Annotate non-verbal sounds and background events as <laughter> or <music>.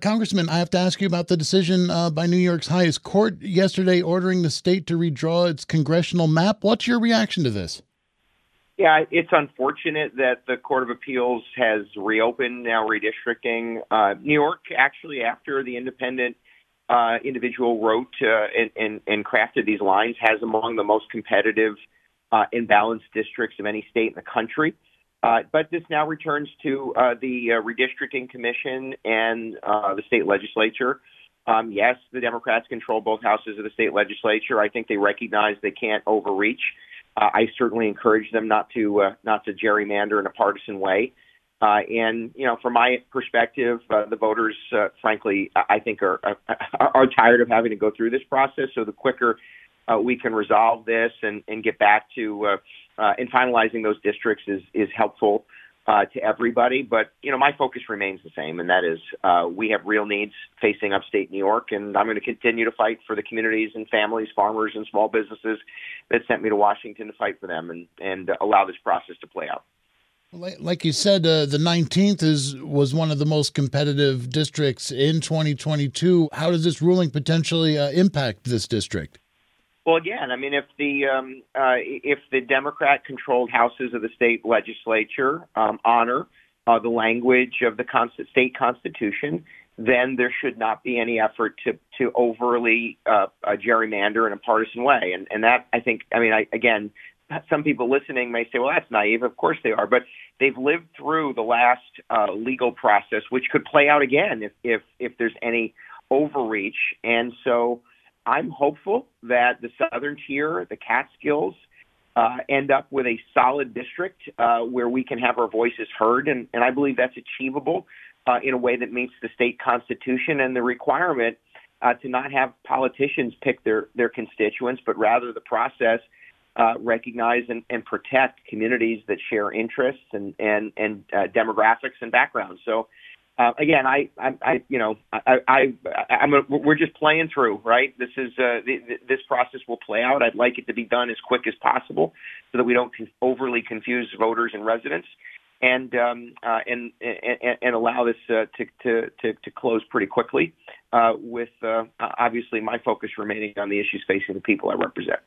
Congressman, I have to ask you about the decision uh, by New York's highest court yesterday ordering the state to redraw its congressional map. What's your reaction to this? Yeah, it's unfortunate that the Court of Appeals has reopened now redistricting. Uh, New York, actually, after the independent uh, individual wrote uh, and, and, and, crafted these lines, has among the most competitive uh, and balanced districts of any state in the country. Uh, but this now returns to uh, the redistricting commission and the state legislature. Um, yes, the Democrats control both houses of the state legislature. I think they recognize they can't overreach uh, I certainly encourage them not to uh, not to gerrymander in a partisan way. Uh, and you know, from my perspective, uh, the voters, uh, frankly, I think are, are <laughs> are tired of having to go through this process. So the quicker uh, we can resolve this and, and get back to uh, uh, and finalizing those districts is is helpful uh, to everybody. But you know, my focus remains the same, and that is uh, we have real needs facing upstate New York, and I'm going to continue to fight for the communities and families, farmers, and small businesses that sent me to Washington to fight for them, and and allow this process to play out. Like you said, uh, the 19th is was one of the most competitive districts in 2022. How does this ruling potentially uh, impact this district? Well, again, I mean, if the um, uh, if the Democrat-controlled houses of the state legislature um, honor uh, the language of the con- state constitution, then there should not be any effort to to overly uh, uh, gerrymander in a partisan way. And and that I think, I mean, I, again, some people listening may say, well, that's naive. Of course they are, but they've lived through the last uh, legal process, which could play out again if if if there's any overreach. And so I'm hopeful that the southern tier, the Catskills, uh, end up with a solid district uh, where we can have our voices heard, and, and I believe that's achievable uh, in a way that meets the state constitution and the requirement uh, to not have politicians pick their their constituents, but rather the process uh, recognize and, and protect communities that share interests and and and uh, demographics and backgrounds. So uh, again, I, I, I, you know, I, I, I'm a, we're just playing through, right? This is uh, this process will play out. I'd like it to be done as quick as possible, so that we don't con- overly confuse voters and residents, and um, uh, and, and and allow this uh, to, to to to close pretty quickly. Uh, with uh, obviously my focus remaining on the issues facing the people I represent.